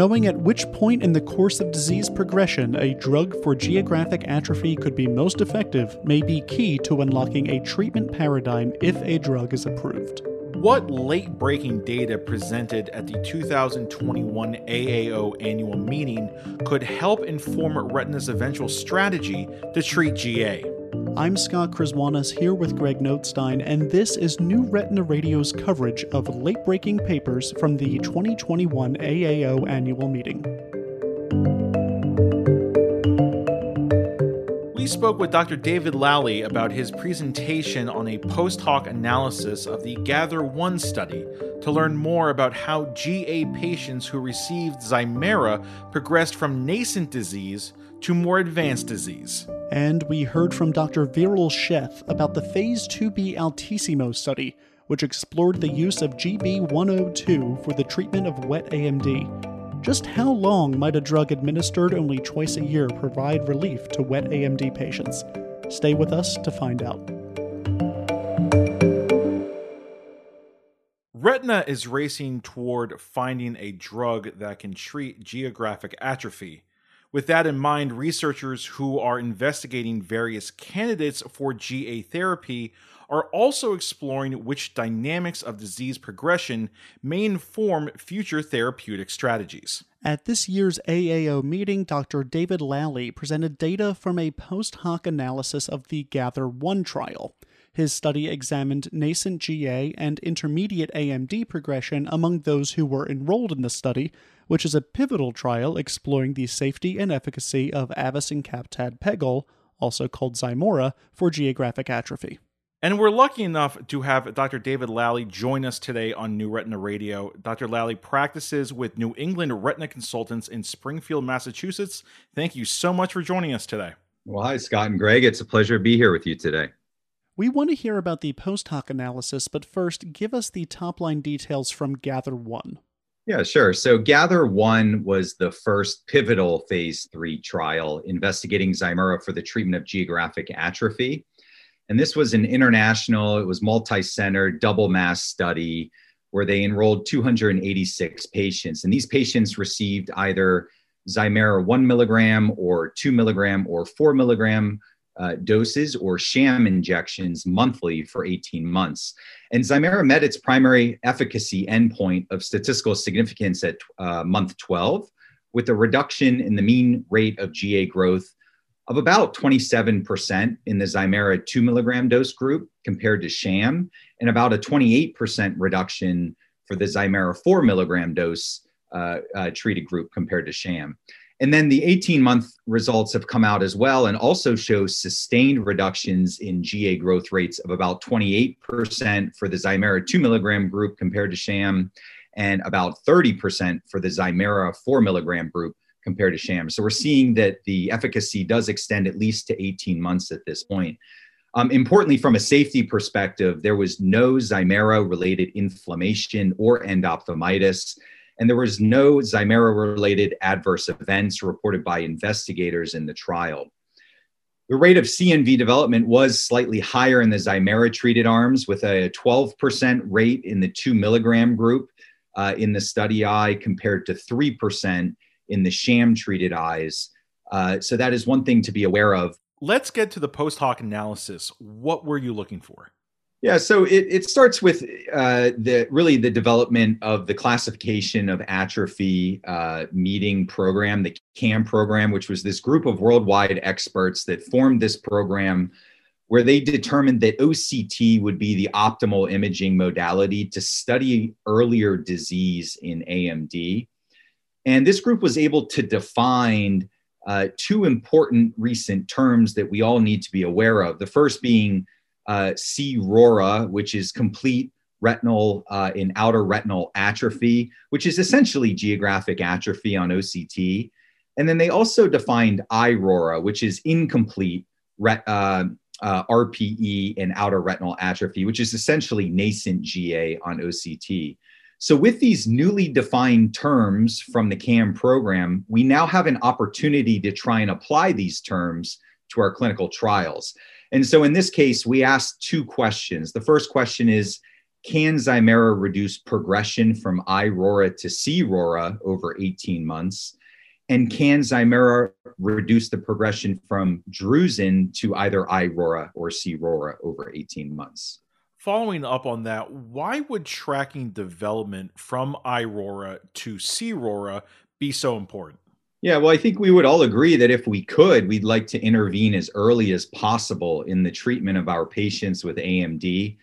Knowing at which point in the course of disease progression a drug for geographic atrophy could be most effective may be key to unlocking a treatment paradigm if a drug is approved. What late breaking data presented at the 2021 AAO annual meeting could help inform Retina's eventual strategy to treat GA? I'm Scott Krzywonos here with Greg Notstein, and this is New Retina Radio's coverage of late breaking papers from the 2021 AAO annual meeting. We spoke with Dr. David Lally about his presentation on a post hoc analysis of the Gather 1 study to learn more about how GA patients who received Zimura progressed from nascent disease to more advanced disease. And we heard from Dr. Veeral Sheth about the Phase 2b Altissimo study, which explored the use of GB102 for the treatment of wet AMD. Just how long might a drug administered only twice a year provide relief to wet AMD patients? Stay with us to find out. Retina is racing toward finding a drug that can treat geographic atrophy. With that in mind, researchers who are investigating various candidates for GA therapy are also exploring which dynamics of disease progression may inform future therapeutic strategies. At this year's AAO meeting, Dr. David Lally presented data from a post hoc analysis of the Gather 1 trial. His study examined nascent GA and intermediate AMD progression among those who were enrolled in the study, which is a pivotal trial exploring the safety and efficacy of avacincaptad pegol, also called Zimura, for geographic atrophy. And we're lucky enough to have Dr. David Lally join us today on New Retina Radio. Dr. Lally practices with New England Retina Consultants in Springfield, Massachusetts. Thank you so much for joining us today. Well, hi, Scott and Greg. It's a pleasure to be here with you today. We want to hear about the post hoc analysis, but first, give us the top line details from Gather 1. Yeah, sure. So, Gather 1 was the first pivotal phase three trial investigating Zimura for the treatment of geographic atrophy. And this was an international, it was multi center, double mass study where they enrolled 286 patients. And these patients received either Zimura one milligram or two milligram or four milligram uh, doses or sham injections monthly for 18 months. And Zimura met its primary efficacy endpoint of statistical significance at uh, month 12, with a reduction in the mean rate of GA growth of about 27% in the Zimura 2 milligram dose group compared to sham, and about a 28% reduction for the Zimura 4 milligram dose uh, uh, treated group compared to sham. And then the 18 month results have come out as well and also show sustained reductions in GA growth rates of about 28% for the Zimura 2 milligram group compared to sham, and about 30% for the Zimura 4 milligram group compared to sham. So we're seeing that the efficacy does extend at least to 18 months at this point. Um, importantly, from a safety perspective, there was no Zimura related inflammation or endophthalmitis and there was no Zimura related adverse events reported by investigators in the trial. The rate of CNV development was slightly higher in the Zimura treated arms, with a 12% rate in the two milligram group uh, in the study eye compared to 3% in the sham treated eyes. Uh, so, that is one thing to be aware of. Let's get to the post hoc analysis. What were you looking for? Yeah, so it, it starts with uh, the really the development of the classification of atrophy uh, meeting program, the CAM program, which was this group of worldwide experts that formed this program, where they determined that OCT would be the optimal imaging modality to study earlier disease in AMD, and this group was able to define uh, two important recent terms that we all need to be aware of. The first being uh, C-RORA, which is complete retinal uh, in outer retinal atrophy, which is essentially geographic atrophy on OCT. And then they also defined IRORA, which is incomplete uh, uh, RPE and outer retinal atrophy, which is essentially nascent GA on OCT. So, with these newly defined terms from the CAM program, we now have an opportunity to try and apply these terms to our clinical trials. And so in this case, we asked two questions. The first question is can Zimura reduce progression from iRORA to cRORA over 18 months? And can Zimura reduce the progression from drusen to either iRORA or cRORA over 18 months? Following up on that, why would tracking development from iRORA to cRORA be so important? Yeah, well, I think we would all agree that if we could, we'd like to intervene as early as possible in the treatment of our patients with AMD.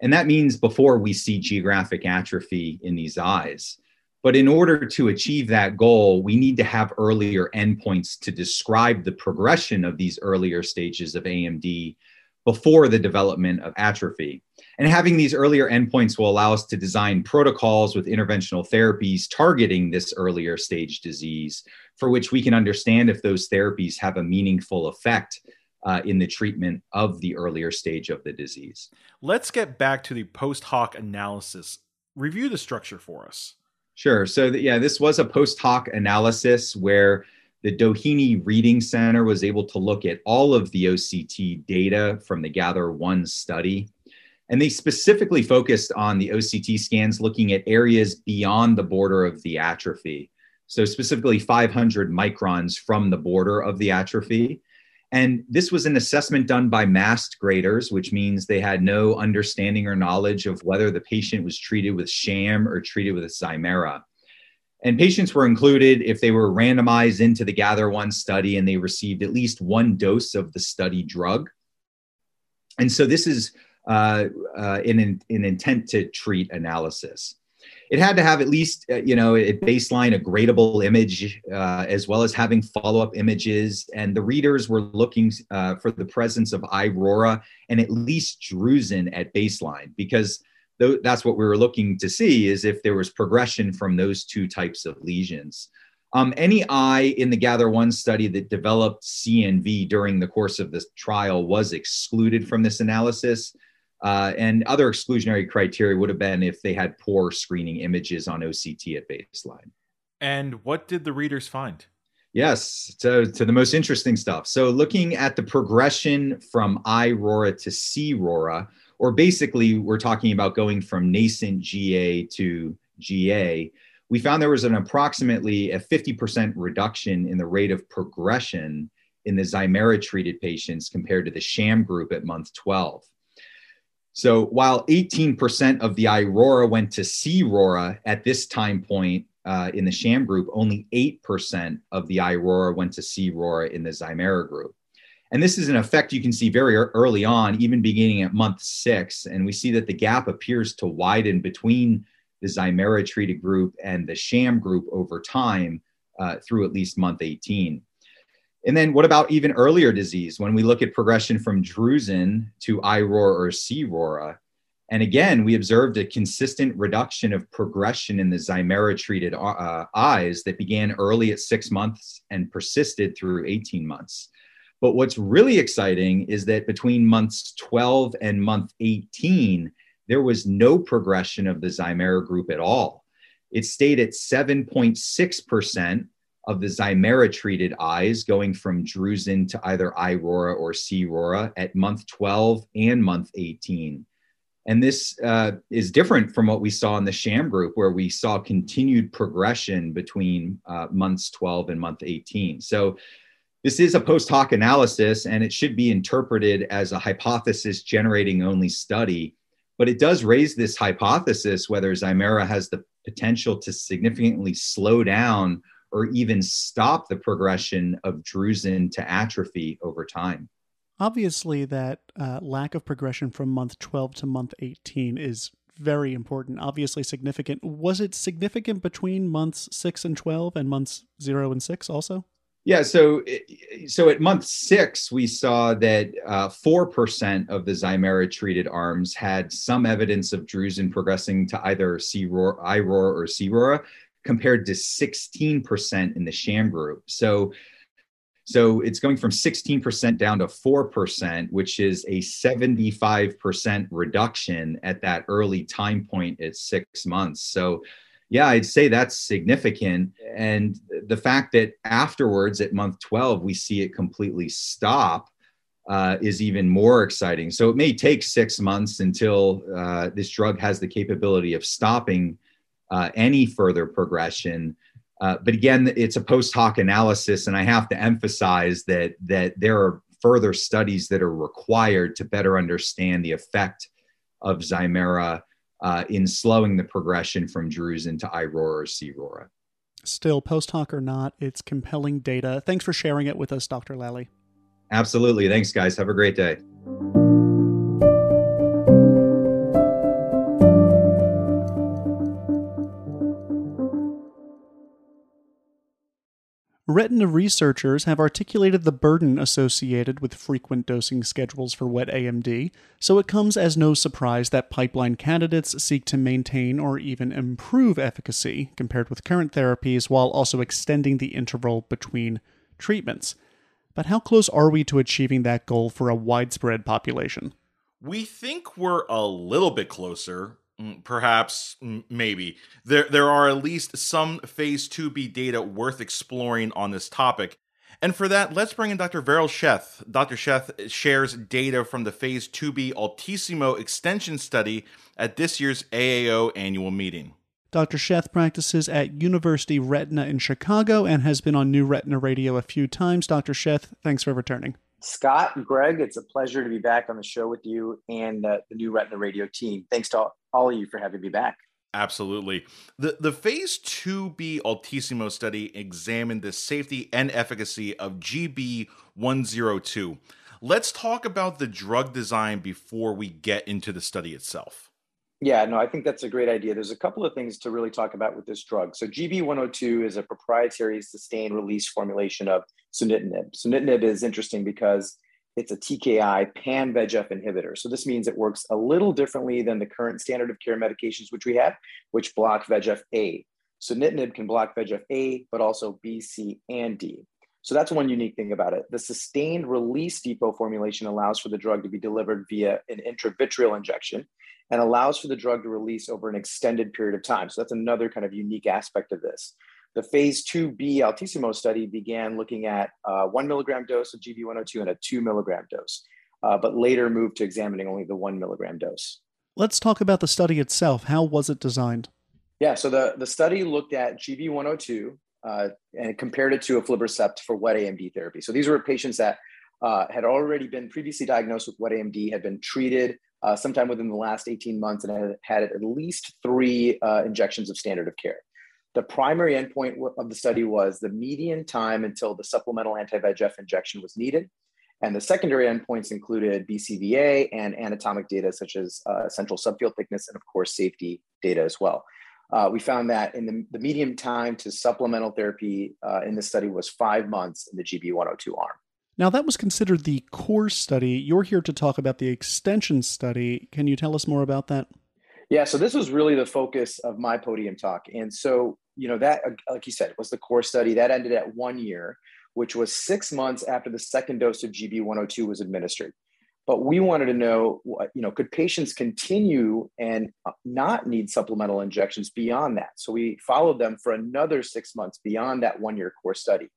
And that means before we see geographic atrophy in these eyes. But in order to achieve that goal, we need to have earlier endpoints to describe the progression of these earlier stages of AMD before the development of atrophy. And having these earlier endpoints will allow us to design protocols with interventional therapies targeting this earlier stage disease, for which we can understand if those therapies have a meaningful effect uh, in the treatment of the earlier stage of the disease. Let's get back to the post hoc analysis. Review the structure for us. Sure. So, the, yeah, this was a post hoc analysis where the Doheny Reading Center was able to look at all of the OCT data from the Gather 1 study. And they specifically focused on the OCT scans looking at areas beyond the border of the atrophy. So, specifically 500 microns from the border of the atrophy. And this was an assessment done by masked graders, which means they had no understanding or knowledge of whether the patient was treated with sham or treated with a Zimura. And patients were included if they were randomized into the Gather 1 study and they received at least one dose of the study drug. And so this is uh, uh, an, an intent to treat analysis it had to have at least uh, you know at baseline a gradable image uh, as well as having follow-up images. And the readers were looking uh, for the presence of iRORA and at least drusen at baseline because th- that's what we were looking to see is if there was progression from those two types of lesions. Um, any eye in the gather one study that developed cnv during the course of this trial was excluded from this analysis uh, and other exclusionary criteria would have been if they had poor screening images on OCT at baseline. And what did the readers find? Yes, to, to the most interesting stuff. So, looking at the progression from iRORA to cRORA, or basically, we're talking about going from nascent GA to GA, we found there was an approximately a 50% reduction in the rate of progression in the Zimura treated patients compared to the sham group at month 12. So while 18% of the iRORA went to cRORA at this time point uh, in the sham group, only 8% of the iRORA went to cRORA in the Zimura group. And this is an effect you can see very early on, even beginning at month six. And we see that the gap appears to widen between the Zimura treated group and the sham group over time uh, through at least month 18. And then what about even earlier disease when we look at progression from drusen to iRORA or cRORA? And again, we observed a consistent reduction of progression in the Zimura treated uh, eyes that began early at six months and persisted through 18 months. But what's really exciting is that between months 12 and month 18, there was no progression of the Zimura group at all. It stayed at 7.6% of the Zimura treated eyes going from drusen to either iRORA or cRORA at month 12 and month 18. And this uh, is different from what we saw in the sham group, where we saw continued progression between uh, months 12 and month 18. So, this is a post hoc analysis, and it should be interpreted as a hypothesis generating only study. But it does raise this hypothesis whether Zimura has the potential to significantly slow down or even stop the progression of drusen to atrophy over time. Obviously, that uh, lack of progression from month 12 to month 18 is very important, obviously significant. Was it significant between months 6 and 12 and months 0 and 6 also? Yeah, so so at month six, we saw that uh, four uh, percent of the Zimura treated arms had some evidence of drusen progressing to either C-ROR, iROR or cRORA, compared to 16% in the sham group. So so it's going from 16% down to 4%, which is a 75% reduction at that early time point at six months. So, yeah, I'd say that's significant. And the fact that afterwards at month 12, we see it completely stop uh, is even more exciting. So it may take six months until uh, this drug has the capability of stopping uh, any further progression. Uh, but again, it's a post hoc analysis, and I have to emphasize that that there are further studies that are required to better understand the effect of Zimura uh, in slowing the progression from drusen into IRORA or CRORA. Still, post hoc or not, it's compelling data. Thanks for sharing it with us, Dr. Lally. Absolutely. Thanks, guys. Have a great day. Retina researchers have articulated the burden associated with frequent dosing schedules for wet AMD, so it comes as no surprise that pipeline candidates seek to maintain or even improve efficacy compared with current therapies while also extending the interval between treatments. But how close are we to achieving that goal for a widespread population? We think we're a little bit closer, perhaps mm, maybe there there are at least some phase 2b data worth exploring on this topic and for that let's bring in dr Veeral Sheth dr Sheth shares data from the phase 2b altissimo extension study at this year's aao annual meeting Dr. Sheth practices at University Retina in Chicago and has been on New Retina Radio a few times. Dr. Sheth, thanks for returning. Scott, Greg, it's a pleasure to be back on the show with you and uh, the New Retina Radio team. Thanks to all, all of you for having me back. Absolutely. The the phase 2B Altissimo study examined the safety and efficacy of GB102. Let's talk about the drug design before we get into the study itself. Yeah, no, I think that's a great idea. There's a couple of things to really talk about with this drug. So GB102 is a proprietary sustained release formulation of sunitinib. Sunitinib is interesting because it's a TKI pan VEGF inhibitor. So this means it works a little differently than the current standard of care medications which we have, which block VEGF A. Sunitinib can block VEGF A, but also B, C, and D. So that's one unique thing about it. The sustained release depot formulation allows for the drug to be delivered via an intravitreal injection and allows for the drug to release over an extended period of time. So that's another kind of unique aspect of this. The phase 2B Altissimo study began looking at a one milligram dose of GB102 and a two milligram dose, uh, but later moved to examining only the one milligram dose. Let's talk about the study itself. How was it designed? Yeah, so the, the study looked at GB102 uh, and compared it to a aflibercept for wet AMD therapy. So these were patients that uh, had already been previously diagnosed with wet AMD, had been treated uh, sometime within the last 18 months and had had at least three uh, injections of standard of care. The primary endpoint of the study was the median time until the supplemental anti VEGF injection was needed. And the secondary endpoints included BCVA and anatomic data such as uh, central subfield thickness and, of course, safety data as well. Uh, we found that in the, the median time to supplemental therapy uh, in the study was five months in the GB102 arm. Now, that was considered the core study. You're here to talk about the extension study. Can you tell us more about that? Yeah, so this was really the focus of my podium talk. And so, you know, that, like you said, was the core study that ended at one year, which was six months after the second dose of GB102 was administered. But we wanted to know, you know, could patients continue and uh, not need supplemental injections beyond that? So we followed them for another six months beyond that one year core study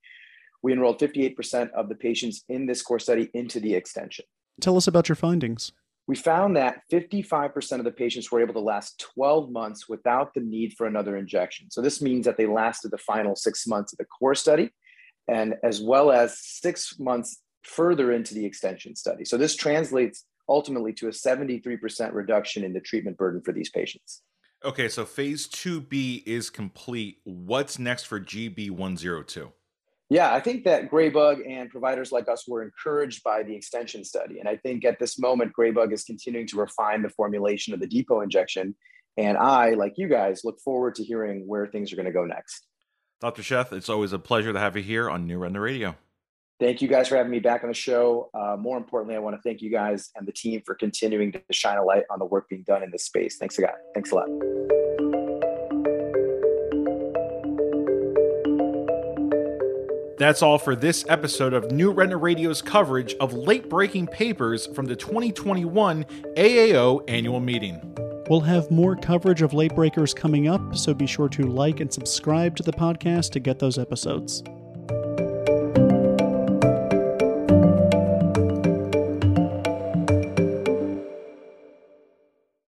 we enrolled 58% of the patients in this core study into the extension. Tell us about your findings. We found that 55% of the patients were able to last 12 months without the need for another injection. So this means that they lasted the final six months of the core study and as well as six months further into the extension study. So this translates ultimately to a 73% reduction in the treatment burden for these patients. Okay, so phase 2B is complete. What's next for GB102? Yeah, I think that Graybug and providers like us were encouraged by the extension study. And I think at this moment, Graybug is continuing to refine the formulation of the depot injection. And I, like you guys, look forward to hearing where things are going to go next. Dr. Sheth, it's always a pleasure to have you here on New Retina Radio. Thank you guys for having me back on the show. Uh, more importantly, I want to thank you guys and the team for continuing to shine a light on the work being done in this space. Thanks a lot. Thanks a lot. That's all for this episode of New Retina Radio's coverage of late breaking papers from the 2021 AAO annual meeting. We'll have more coverage of late breakers coming up, so be sure to like and subscribe to the podcast to get those episodes.